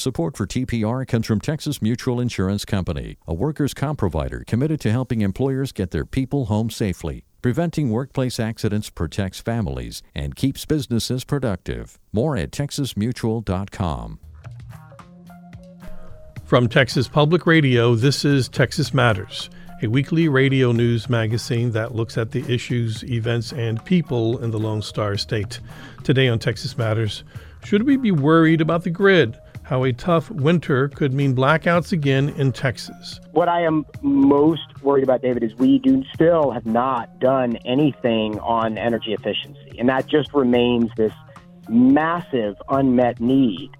Support for TPR comes from Texas Mutual Insurance Company, a workers' comp provider committed to helping employers get their people home safely. Preventing workplace accidents protects families and keeps businesses productive. More at texasmutual.com. From Texas Public Radio, this is Texas Matters, a weekly radio news magazine that looks at the issues, events, and people in the Lone Star State. Today on Texas Matters, should we be worried about the grid? How a tough winter could mean blackouts again in Texas. What I am most worried about, David, is we do still have not done anything on energy efficiency, and that just remains this massive unmet need.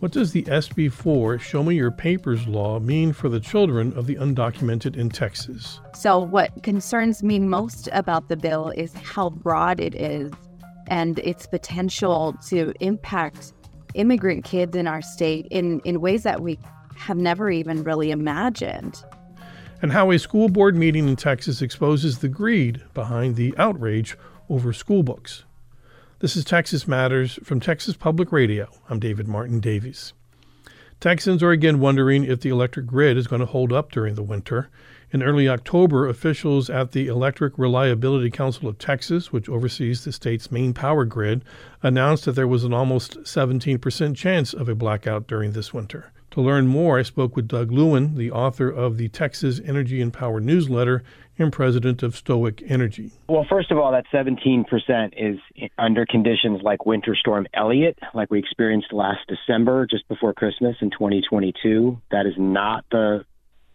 What does the SB 4 Show Me Your Papers law mean for the children of the undocumented in Texas? So, what concerns me most about the bill is how broad it is and its potential to impact immigrant kids in our state in, in ways that we have never even really imagined. And how a school board meeting in Texas exposes the greed behind the outrage over school books. This is Texas Matters from Texas Public Radio. I'm David Martin Davies. Texans are again wondering if the electric grid is going to hold up during the winter. In early October, officials at the Electric Reliability Council of Texas, which oversees the state's main power grid, announced that there was an almost 17% chance of a blackout during this winter. To learn more, I spoke with Doug Lewin, the author of the Texas Energy and Power newsletter and president of Stoic Energy. Well, first of all, that 17% is under conditions like Winter Storm Elliott, like we experienced last December, just before Christmas in 2022. That is not the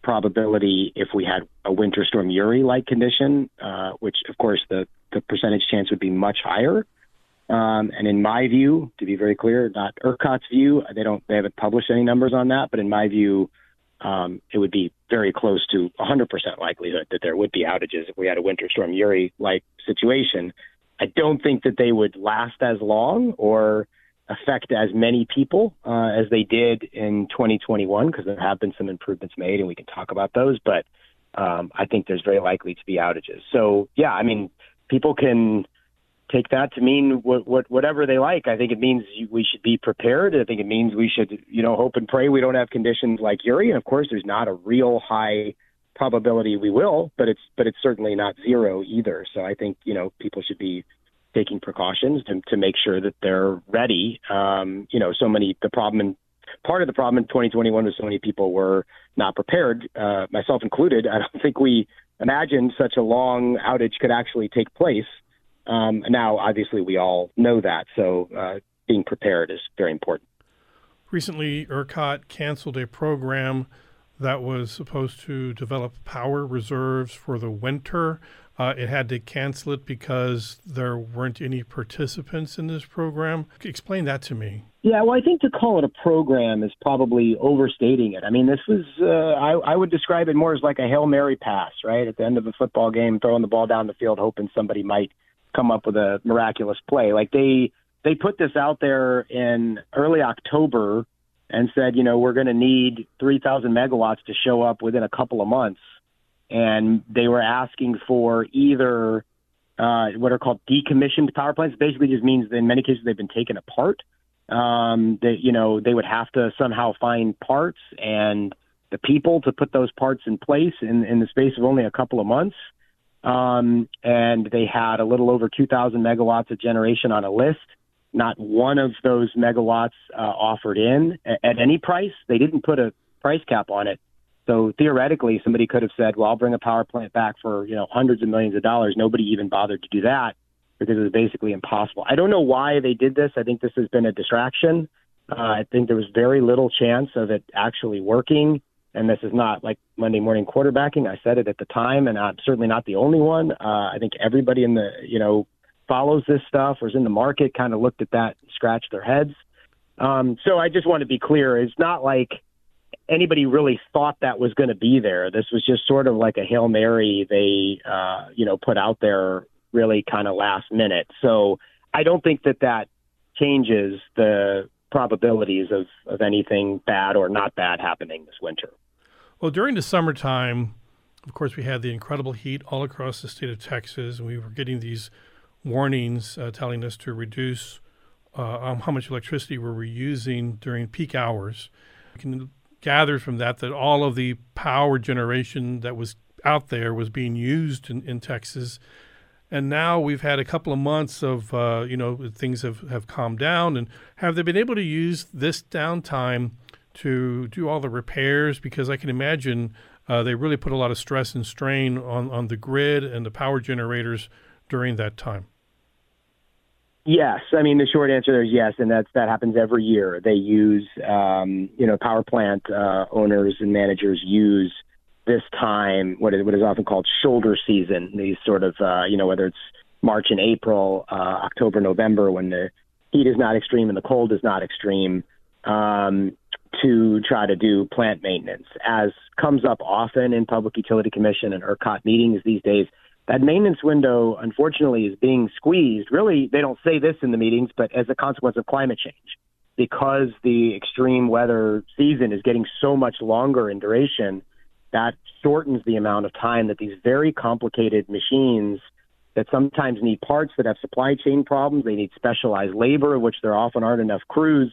probability if we had a winter storm Uri like condition, uh, which of course the, the percentage chance would be much higher. Um, and in my view, to be very clear, not ERCOT's view, they don't they haven't published any numbers on that, but in my view, um, it would be very close to 100% likelihood that there would be outages if we had a winter storm Uri like situation. I don't think that they would last as long or affect as many people uh, as they did in 2021 because there have been some improvements made and we can talk about those. But um, I think there's very likely to be outages. So yeah, I mean, people can take that to mean what, what whatever they like. I think it means we should be prepared. I think it means we should you know hope and pray we don't have conditions like Uri. And of course, there's not a real high probability we will, but it's but it's certainly not zero either. So I think you know people should be taking precautions to, to make sure that they're ready. Um, you know, so many the problem in part of the problem in 2021 was so many people were not prepared, uh, myself included. I don't think we imagined such a long outage could actually take place. Um, now, obviously, we all know that, so uh, being prepared is very important. Recently, ERCOT canceled a program that was supposed to develop power reserves for the winter. Uh, it had to cancel it because there weren't any participants in this program. Explain that to me. Yeah, well, I think to call it a program is probably overstating it. I mean, this was, uh, I, I would describe it more as like a Hail Mary pass, right? At the end of a football game, throwing the ball down the field, hoping somebody might come up with a miraculous play. Like they, they put this out there in early October and said, you know, we're going to need 3,000 megawatts to show up within a couple of months and they were asking for either uh, what are called decommissioned power plants. Basically, just means that in many cases they've been taken apart. Um, that you know they would have to somehow find parts and the people to put those parts in place in, in the space of only a couple of months. Um, and they had a little over 2,000 megawatts of generation on a list. Not one of those megawatts uh, offered in at, at any price. They didn't put a price cap on it. So theoretically, somebody could have said, "Well, I'll bring a power plant back for you know hundreds of millions of dollars." Nobody even bothered to do that because it was basically impossible. I don't know why they did this. I think this has been a distraction. Uh, I think there was very little chance of it actually working. And this is not like Monday morning quarterbacking. I said it at the time, and I'm certainly not the only one. Uh, I think everybody in the you know follows this stuff or is in the market kind of looked at that, scratched their heads. Um, so I just want to be clear: it's not like anybody really thought that was going to be there. This was just sort of like a hail mary they uh, you know put out there really kind of last minute. So I don't think that that changes the probabilities of of anything bad or not bad happening this winter. Well, during the summertime, of course, we had the incredible heat all across the state of Texas, we were getting these warnings uh, telling us to reduce uh, how much electricity we were we using during peak hours. Can gather from that that all of the power generation that was out there was being used in, in Texas. And now we've had a couple of months of, uh, you know, things have, have calmed down. And have they been able to use this downtime to do all the repairs? Because I can imagine uh, they really put a lot of stress and strain on, on the grid and the power generators during that time. Yes, I mean the short answer is yes, and that's that happens every year. They use, um, you know, power plant uh, owners and managers use this time what is what is often called shoulder season. These sort of, uh, you know, whether it's March and April, uh, October, November, when the heat is not extreme and the cold is not extreme, um, to try to do plant maintenance. As comes up often in Public Utility Commission and ERCOT meetings these days that maintenance window, unfortunately, is being squeezed. Really, they don't say this in the meetings, but as a consequence of climate change, because the extreme weather season is getting so much longer in duration, that shortens the amount of time that these very complicated machines that sometimes need parts that have supply chain problems, they need specialized labor, which there often aren't enough crews.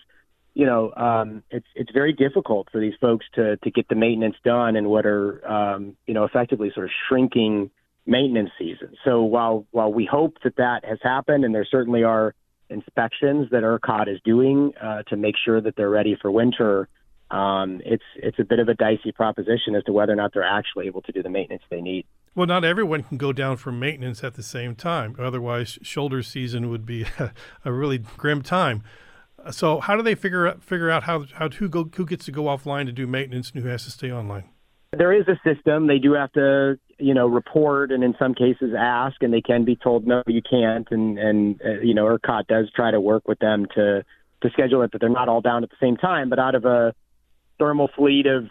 You know, um, it's it's very difficult for these folks to to get the maintenance done in what are um, you know effectively sort of shrinking maintenance season. So while while we hope that that has happened, and there certainly are inspections that ERCOT is doing uh, to make sure that they're ready for winter, um, it's it's a bit of a dicey proposition as to whether or not they're actually able to do the maintenance they need. Well, not everyone can go down for maintenance at the same time. Otherwise, shoulder season would be a, a really grim time. So, how do they figure out figure out how how who go who gets to go offline to do maintenance and who has to stay online? There is a system. They do have to you know, report and in some cases ask, and they can be told no, you can't. And and uh, you know, ERCOT does try to work with them to to schedule it, but they're not all down at the same time. But out of a thermal fleet of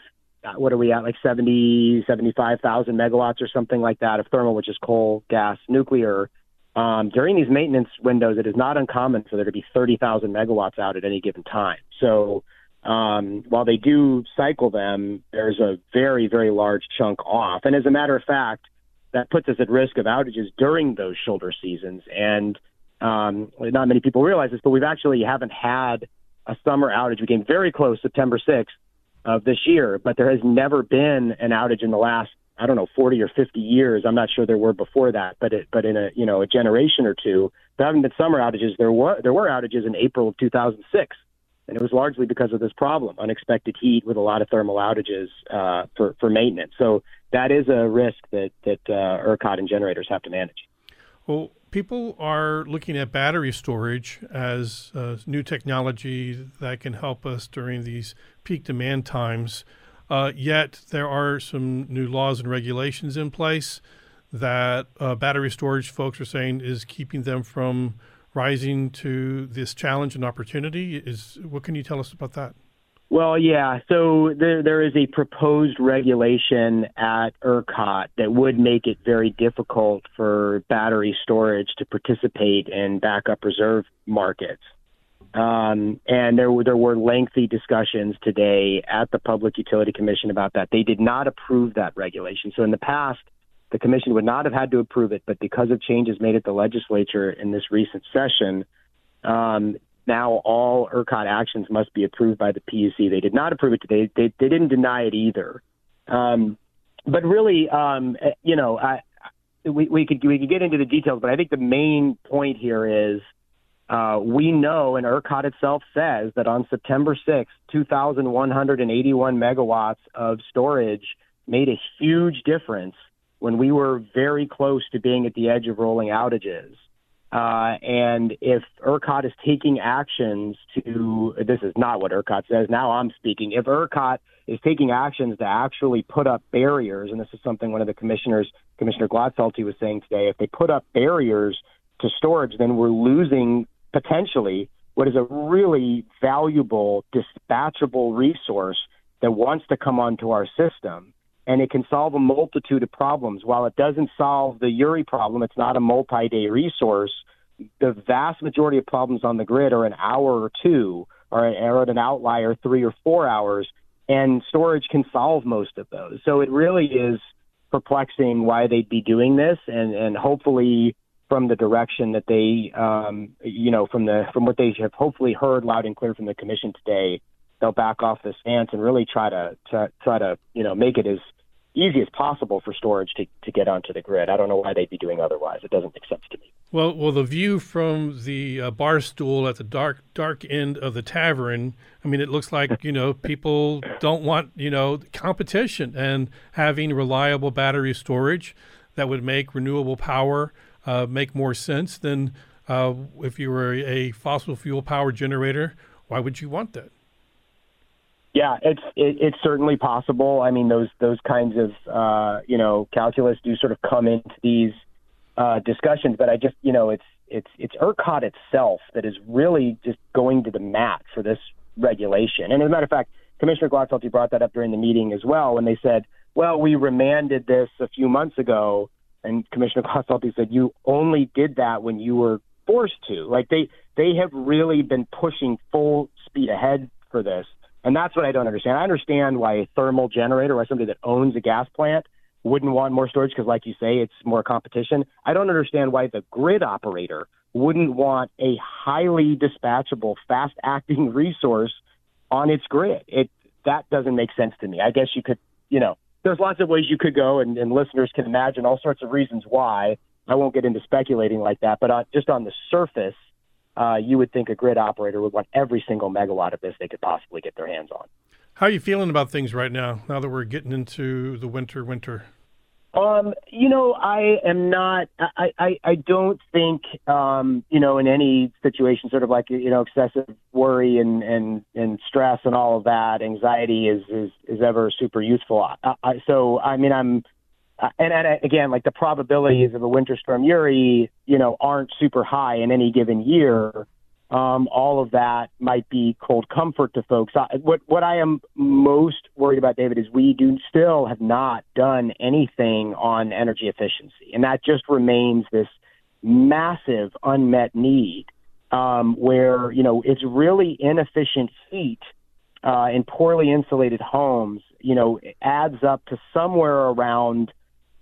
uh, what are we at, like 70, 75,000 megawatts or something like that of thermal, which is coal, gas, nuclear. Um, during these maintenance windows, it is not uncommon for there to be 30,000 megawatts out at any given time. So um, while they do cycle them, there's a very, very large chunk off. And as a matter of fact, that puts us at risk of outages during those shoulder seasons. And um, not many people realize this, but we've actually haven't had a summer outage. We came very close September 6th of this year, but there has never been an outage in the last, I don't know, 40 or 50 years. I'm not sure there were before that, but it, but in a you know a generation or two, there haven't been summer outages. There were there were outages in April of 2006 and it was largely because of this problem: unexpected heat with a lot of thermal outages uh, for for maintenance. So that is a risk that that uh, ERCOT and generators have to manage. Well, people are looking at battery storage as uh, new technology that can help us during these peak demand times. Uh, yet there are some new laws and regulations in place that uh, battery storage folks are saying is keeping them from rising to this challenge and opportunity. Is what can you tell us about that? Well, yeah. So there, there is a proposed regulation at ERCOT that would make it very difficult for battery storage to participate in backup reserve markets. Um, and there were there were lengthy discussions today at the Public Utility Commission about that. They did not approve that regulation. So in the past, the commission would not have had to approve it, but because of changes made at the legislature in this recent session, um, now all ERCOT actions must be approved by the PUC. They did not approve it today. They, they didn't deny it either. Um, but really, um, you know, I, we, we could we could get into the details, but I think the main point here is uh, we know, and ERCOT itself says that on September 6th, 2,181 megawatts of storage made a huge difference when we were very close to being at the edge of rolling outages. Uh, and if ERCOT is taking actions to, this is not what ERCOT says, now I'm speaking. If ERCOT is taking actions to actually put up barriers, and this is something one of the commissioners, Commissioner Glotfelty, was saying today, if they put up barriers to storage, then we're losing potentially what is a really valuable, dispatchable resource that wants to come onto our system and it can solve a multitude of problems. While it doesn't solve the URI problem, it's not a multi day resource. The vast majority of problems on the grid are an hour or two, or, or an outlier, three or four hours, and storage can solve most of those. So it really is perplexing why they'd be doing this, and, and hopefully from the direction that they, um, you know, from the from what they have hopefully heard loud and clear from the commission today, they'll back off the stance and really try to, to try to you know make it as easy as possible for storage to, to get onto the grid. I don't know why they'd be doing otherwise. It doesn't make sense to me. Well, well, the view from the uh, bar stool at the dark dark end of the tavern. I mean, it looks like you know people don't want you know competition and having reliable battery storage that would make renewable power uh, make more sense than uh, if you were a fossil fuel power generator. Why would you want that? Yeah, it's it, it's certainly possible. I mean, those those kinds of uh, you know calculus do sort of come into these uh, discussions, but I just you know it's it's it's ERCOT itself that is really just going to the mat for this regulation. And as a matter of fact, Commissioner Glotfelty brought that up during the meeting as well when they said, "Well, we remanded this a few months ago," and Commissioner Glotfelty said, "You only did that when you were forced to." Like they they have really been pushing full speed ahead for this. And that's what I don't understand. I understand why a thermal generator, why somebody that owns a gas plant wouldn't want more storage because, like you say, it's more competition. I don't understand why the grid operator wouldn't want a highly dispatchable, fast acting resource on its grid. It that doesn't make sense to me. I guess you could, you know, there's lots of ways you could go, and, and listeners can imagine all sorts of reasons why. I won't get into speculating like that, but uh, just on the surface, uh, you would think a grid operator would want every single megawatt of this they could possibly get their hands on. How are you feeling about things right now? Now that we're getting into the winter, winter. Um, you know, I am not. I, I, I don't think, um, you know, in any situation, sort of like you know, excessive worry and and and stress and all of that, anxiety is is is ever super useful. I, I, so, I mean, I'm uh, and, and again, like the probabilities of a winter storm Uri, you know, aren't super high in any given year. Um, all of that might be cold comfort to folks. I, what what I am most worried about, David, is we do still have not done anything on energy efficiency, and that just remains this massive unmet need. Um, where you know it's really inefficient heat uh, in poorly insulated homes, you know, adds up to somewhere around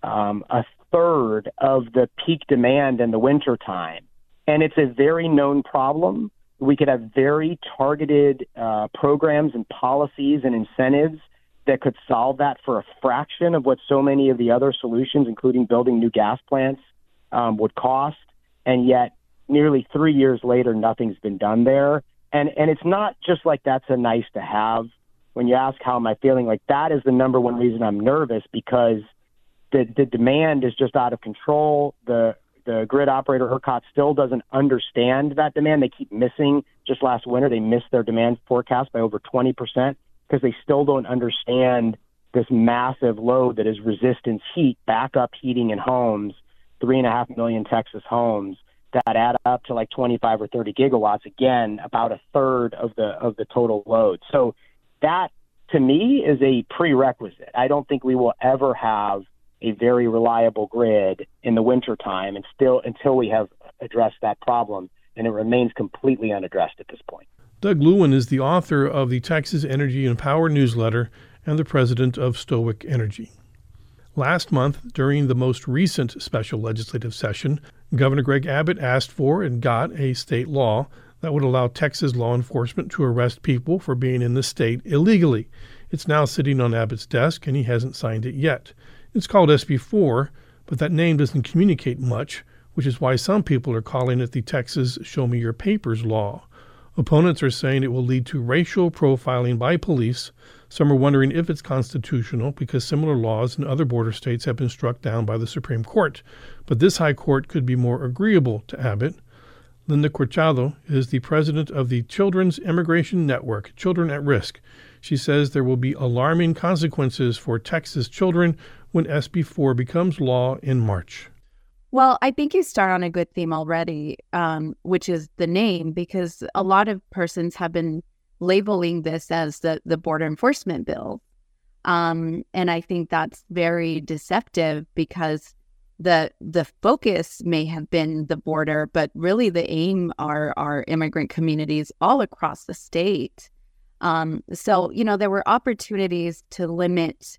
um, a third of the peak demand in the wintertime. And it's a very known problem. We could have very targeted uh, programs and policies and incentives that could solve that for a fraction of what so many of the other solutions, including building new gas plants, um, would cost. And yet, nearly three years later, nothing's been done there. And and it's not just like that's a nice to have. When you ask how am I feeling, like that is the number one reason I'm nervous because the the demand is just out of control. The the grid operator ERCOT still doesn't understand that demand. They keep missing. Just last winter, they missed their demand forecast by over 20 percent because they still don't understand this massive load that is resistance heat, backup heating in homes, three and a half million Texas homes that add up to like 25 or 30 gigawatts. Again, about a third of the of the total load. So that to me is a prerequisite. I don't think we will ever have a very reliable grid in the wintertime and still until we have addressed that problem and it remains completely unaddressed at this point. Doug Lewin is the author of the Texas Energy and Power newsletter and the president of Stoic Energy. Last month, during the most recent special legislative session, Governor Greg Abbott asked for and got a state law that would allow Texas law enforcement to arrest people for being in the state illegally. It's now sitting on Abbott's desk, and he hasn't signed it yet. It's called SB4, but that name doesn't communicate much, which is why some people are calling it the Texas Show Me Your Papers law. Opponents are saying it will lead to racial profiling by police. Some are wondering if it's constitutional because similar laws in other border states have been struck down by the Supreme Court. But this high court could be more agreeable to Abbott. Linda Corchado is the president of the Children's Immigration Network, Children at Risk. She says there will be alarming consequences for Texas children when SB4 becomes law in March? Well, I think you start on a good theme already, um, which is the name, because a lot of persons have been labeling this as the, the border enforcement bill. Um, and I think that's very deceptive because the the focus may have been the border, but really the aim are our immigrant communities all across the state. Um, so you know there were opportunities to limit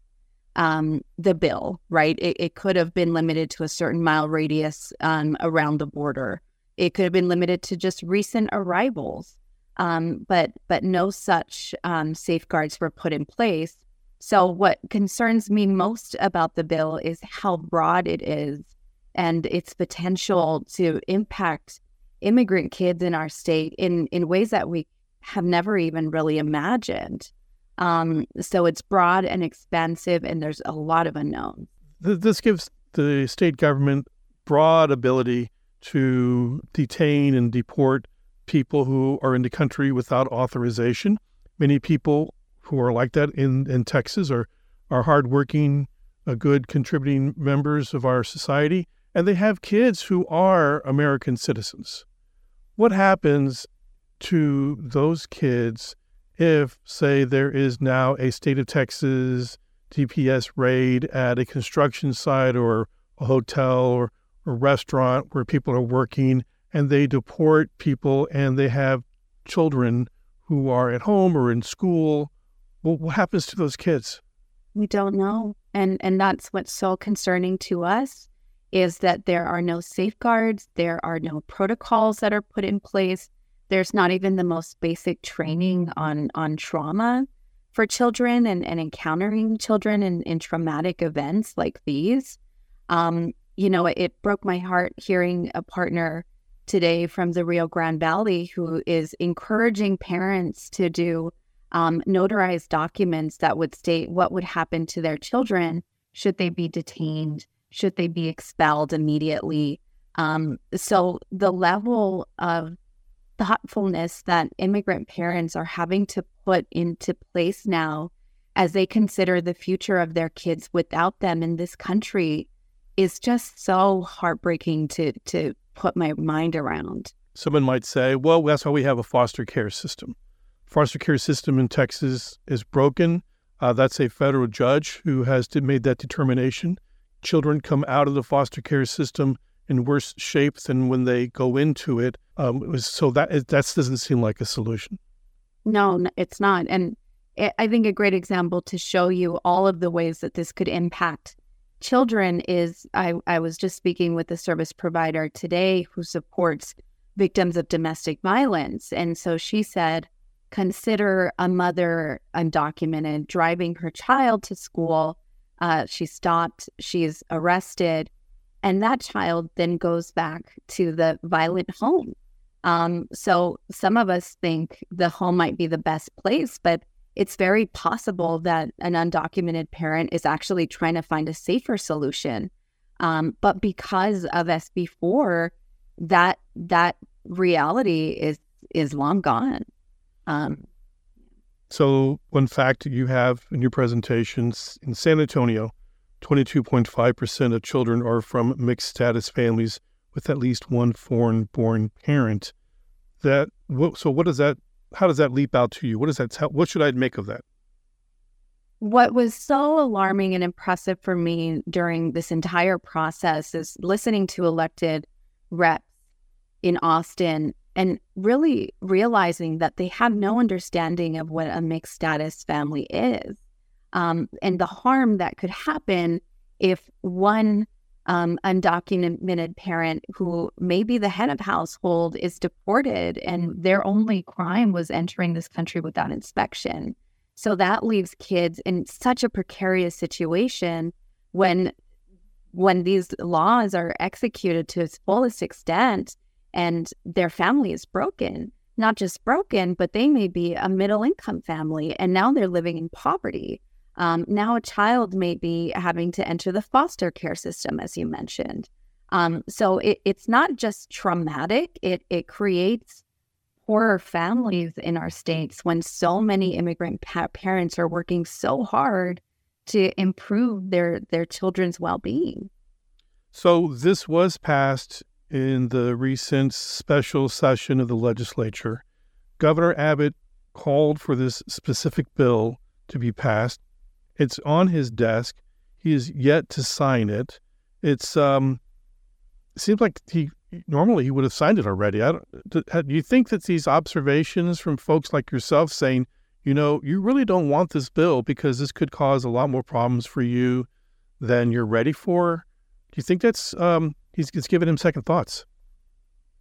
um, the bill, right? It, it, could have been limited to a certain mile radius um, around the border. It could have been limited to just recent arrivals, um, but but no such um, safeguards were put in place. So what concerns me most about the bill is how broad it is and its potential to impact immigrant kids in our state in in ways that we have never even really imagined. Um, so it's broad and expansive, and there's a lot of unknowns. This gives the state government broad ability to detain and deport people who are in the country without authorization. Many people who are like that in, in Texas are, are hardworking, uh, good contributing members of our society, and they have kids who are American citizens. What happens to those kids if, say, there is now a state of Texas DPS raid at a construction site or a hotel or a restaurant where people are working and they deport people and they have children who are at home or in school. Well, what happens to those kids? We don't know. And and that's what's so concerning to us is that there are no safeguards, there are no protocols that are put in place there's not even the most basic training on on trauma for children and, and encountering children in, in traumatic events like these. Um, you know, it broke my heart hearing a partner today from the Rio Grande Valley who is encouraging parents to do um, notarized documents that would state what would happen to their children should they be detained, should they be expelled immediately. Um, so the level of thoughtfulness that immigrant parents are having to put into place now as they consider the future of their kids without them in this country is just so heartbreaking to to put my mind around. Someone might say, well, that's why we have a foster care system. Foster care system in Texas is broken. Uh, that's a federal judge who has made that determination. Children come out of the foster care system in worse shape than when they go into it. Um, it was, so that that doesn't seem like a solution. No, it's not. And I think a great example to show you all of the ways that this could impact children is I, I was just speaking with a service provider today who supports victims of domestic violence. And so she said, consider a mother undocumented driving her child to school. Uh, she stopped, she's arrested, and that child then goes back to the violent home. Um, so some of us think the home might be the best place, but it's very possible that an undocumented parent is actually trying to find a safer solution. Um, but because of SB4, that that reality is is long gone. Um, so, one fact you have in your presentations in San Antonio, 22.5% of children are from mixed status families with at least one foreign born parent. That so what does that how does that leap out to you? What does that tell what should I make of that? What was so alarming and impressive for me during this entire process is listening to elected reps in Austin and really realizing that they have no understanding of what a mixed status family is um, and the harm that could happen if one um, undocumented parent who may be the head of household is deported and their only crime was entering this country without inspection. So that leaves kids in such a precarious situation when when these laws are executed to its fullest extent and their family is broken not just broken but they may be a middle income family and now they're living in poverty um, now, a child may be having to enter the foster care system, as you mentioned. Um, so it, it's not just traumatic, it, it creates poorer families in our states when so many immigrant pa- parents are working so hard to improve their, their children's well being. So, this was passed in the recent special session of the legislature. Governor Abbott called for this specific bill to be passed. It's on his desk. He is yet to sign it. It's um, it seems like he normally he would have signed it already. I don't, do, you think that these observations from folks like yourself saying you know, you really don't want this bill because this could cause a lot more problems for you than you're ready for. Do you think that's um, he's, he's given him second thoughts?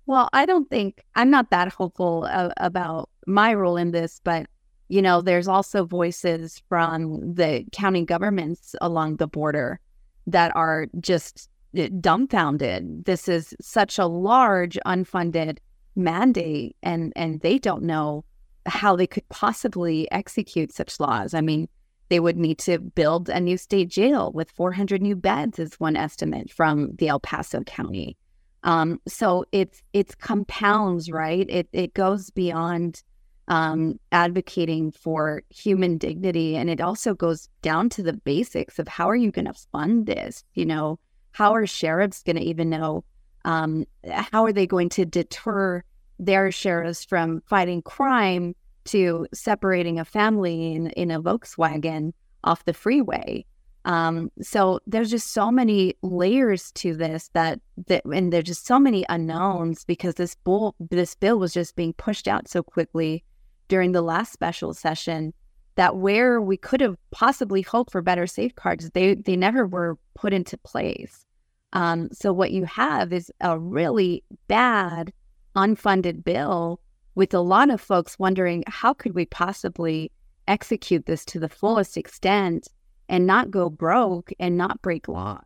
Well, I don't think I'm not that hopeful uh, about my role in this, but you know, there's also voices from the county governments along the border that are just uh, dumbfounded. This is such a large unfunded mandate, and and they don't know how they could possibly execute such laws. I mean, they would need to build a new state jail with 400 new beds, is one estimate from the El Paso County. Um, so it's it's compounds, right? It it goes beyond um, advocating for human dignity, and it also goes down to the basics of how are you going to fund this? You know, how are sheriffs going to even know? Um, how are they going to deter their sheriffs from fighting crime to separating a family in, in a Volkswagen off the freeway? Um, so there's just so many layers to this that that and there's just so many unknowns because this bull this bill was just being pushed out so quickly during the last special session that where we could have possibly hoped for better safeguards, they they never were put into place. Um, so what you have is a really bad unfunded bill with a lot of folks wondering how could we possibly execute this to the fullest extent and not go broke and not break laws.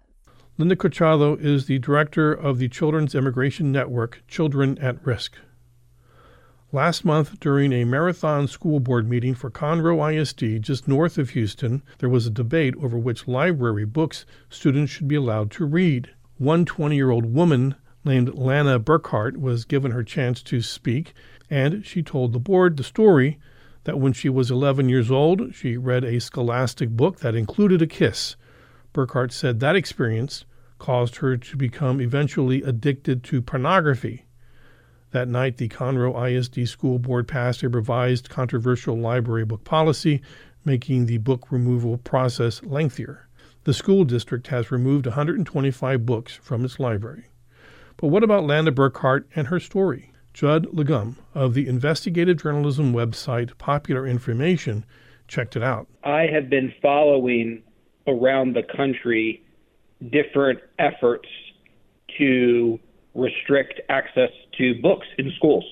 Linda Corchado is the director of the Children's Immigration Network, Children at Risk. Last month, during a marathon school board meeting for Conroe ISD just north of Houston, there was a debate over which library books students should be allowed to read. One 20 year old woman named Lana Burkhart was given her chance to speak, and she told the board the story that when she was 11 years old, she read a scholastic book that included a kiss. Burkhart said that experience caused her to become eventually addicted to pornography. That night, the Conroe ISD School Board passed a revised controversial library book policy, making the book removal process lengthier. The school district has removed 125 books from its library. But what about Lana Burkhart and her story? Judd Legum of the investigative journalism website Popular Information checked it out. I have been following around the country different efforts to restrict access to books in schools.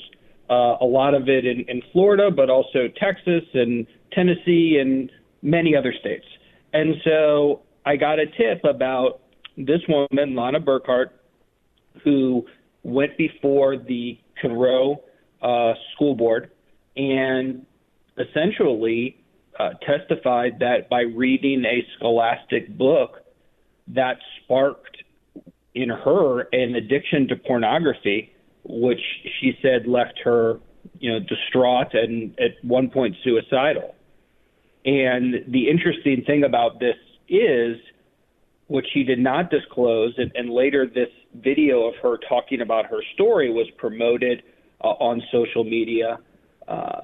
Uh, a lot of it in, in Florida, but also Texas and Tennessee and many other states. And so I got a tip about this woman, Lana Burkhart, who went before the Conroe uh, School Board and essentially uh, testified that by reading a scholastic book, that sparked in her an addiction to pornography, which she said left her, you know, distraught and at one point suicidal. And the interesting thing about this is what she did not disclose. And, and later, this video of her talking about her story was promoted uh, on social media. Uh,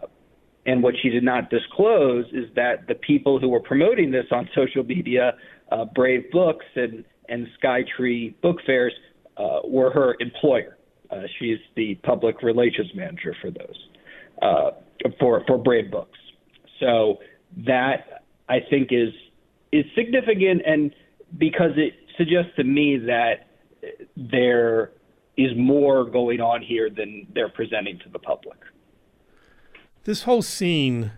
and what she did not disclose is that the people who were promoting this on social media, uh, Brave Books and, and Skytree Book Fairs, uh, were her employer. Uh, she's the public relations manager for those, uh, for, for Brave Books. So that I think is is significant and because it suggests to me that there is more going on here than they're presenting to the public. This whole scene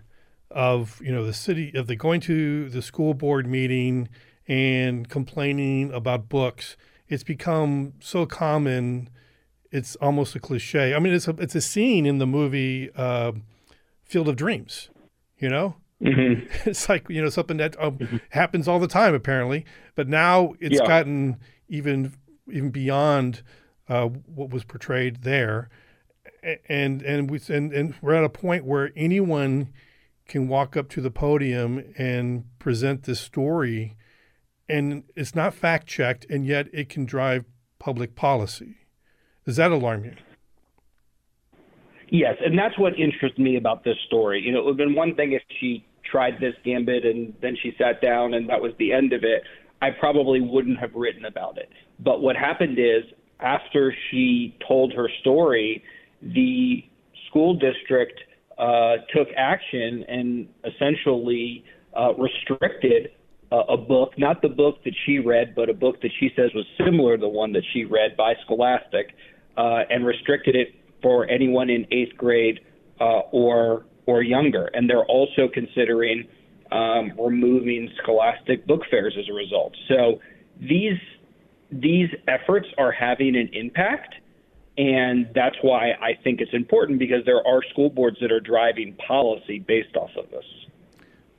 of you know the city of the going to the school board meeting and complaining about books, it's become so common. It's almost a cliche. I mean, it's a it's a scene in the movie uh, Field of Dreams. You know, Mm-hmm. It's like you know something that um, mm-hmm. happens all the time apparently, but now it's yeah. gotten even even beyond uh, what was portrayed there, and and we and, and we're at a point where anyone can walk up to the podium and present this story, and it's not fact checked, and yet it can drive public policy. Does that alarm you? Yes, and that's what interests me about this story. You know, it would have been one thing if she tried this gambit and then she sat down and that was the end of it. I probably wouldn't have written about it. But what happened is after she told her story, the school district uh, took action and essentially uh, restricted uh, a book, not the book that she read, but a book that she says was similar to the one that she read by Scholastic, uh, and restricted it for anyone in eighth grade uh, or or younger. And they're also considering um, removing Scholastic book fairs as a result. So these these efforts are having an impact. And that's why I think it's important because there are school boards that are driving policy based off of this.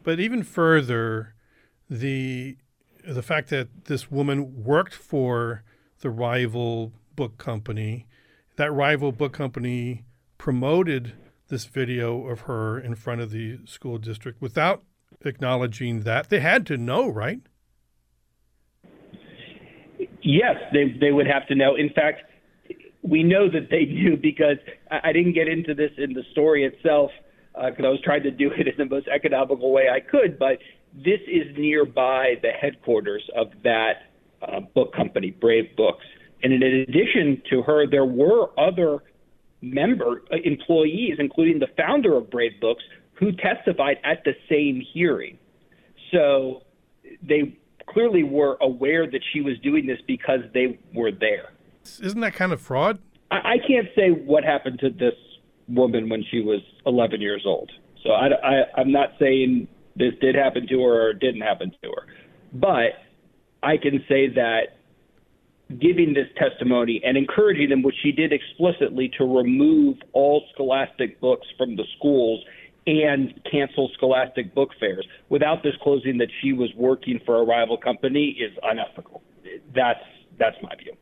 But even further, the the fact that this woman worked for the rival book company, that rival book company promoted this video of her in front of the school district without acknowledging that. They had to know, right? Yes, they they would have to know. In fact, we know that they knew because I, I didn't get into this in the story itself because uh, I was trying to do it in the most economical way I could. But this is nearby the headquarters of that uh, book company, Brave Books. And in addition to her, there were other member uh, employees, including the founder of Brave Books, who testified at the same hearing. So they clearly were aware that she was doing this because they were there. Isn't that kind of fraud? I, I can't say what happened to this woman when she was 11 years old. So I, I, I'm not saying this did happen to her or didn't happen to her. But I can say that giving this testimony and encouraging them, which she did explicitly, to remove all scholastic books from the schools and cancel scholastic book fairs without disclosing that she was working for a rival company is unethical. That's that's my view.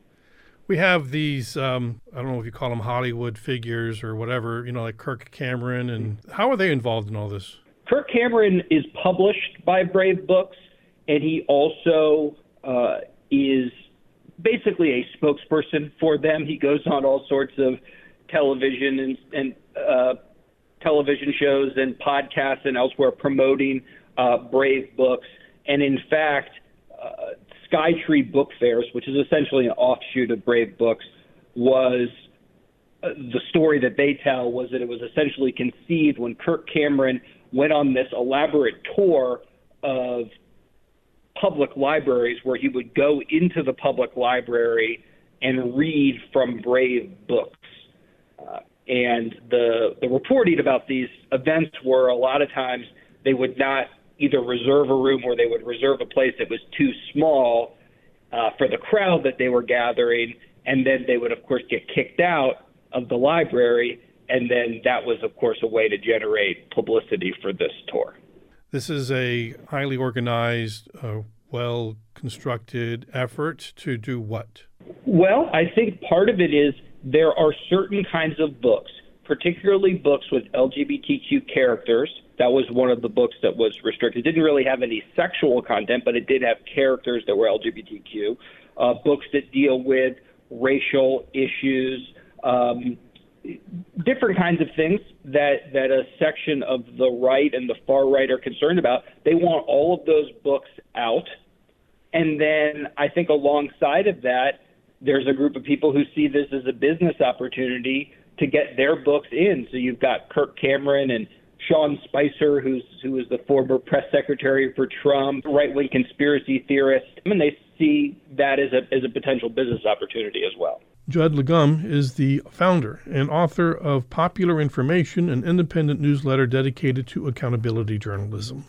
We have these um, I don't know if you call them Hollywood figures or whatever, you know, like Kirk Cameron and how are they involved in all this? Kirk Cameron is published by Brave Books and he also uh, is basically a spokesperson for them. He goes on all sorts of television and, and uh, television shows and podcasts and elsewhere promoting uh, Brave Books. And in fact, uh, Skytree Book Fairs, which is essentially an offshoot of Brave Books, was uh, the story that they tell was that it was essentially conceived when Kirk Cameron went on this elaborate tour of public libraries where he would go into the public library and read from Brave books. Uh, and the the reporting about these events were a lot of times they would not either reserve a room or they would reserve a place that was too small uh, for the crowd that they were gathering, and then they would of course get kicked out of the library, and then that was of course a way to generate publicity for this tour. This is a highly organized, uh, well constructed effort to do what? Well, I think part of it is there are certain kinds of books, particularly books with LGBTQ characters. That was one of the books that was restricted. It didn't really have any sexual content, but it did have characters that were LGBTQ. Uh, books that deal with racial issues, um, different kinds of things that that a section of the right and the far right are concerned about. They want all of those books out, and then I think alongside of that, there's a group of people who see this as a business opportunity to get their books in. So you've got Kirk Cameron and Sean Spicer, who's who is the former press secretary for Trump, right wing conspiracy theorist, and they see that as a as a potential business opportunity as well. Judd Legum is the founder and author of Popular Information, an independent newsletter dedicated to accountability journalism.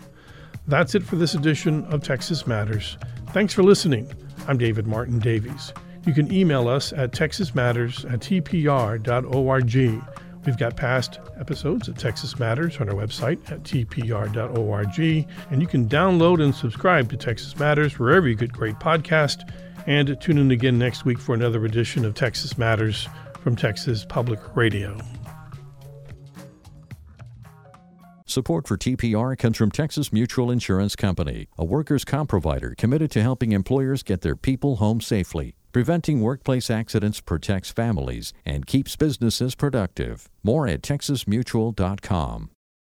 That's it for this edition of Texas Matters. Thanks for listening. I'm David Martin Davies. You can email us at texasmatters at tpr.org. We've got past episodes of Texas Matters on our website at tpr.org, and you can download and subscribe to Texas Matters wherever you get great podcasts and tune in again next week for another edition of Texas Matters from Texas Public Radio. Support for TPR comes from Texas Mutual Insurance Company, a workers' comp provider committed to helping employers get their people home safely. Preventing workplace accidents protects families and keeps businesses productive. More at texasmutual.com.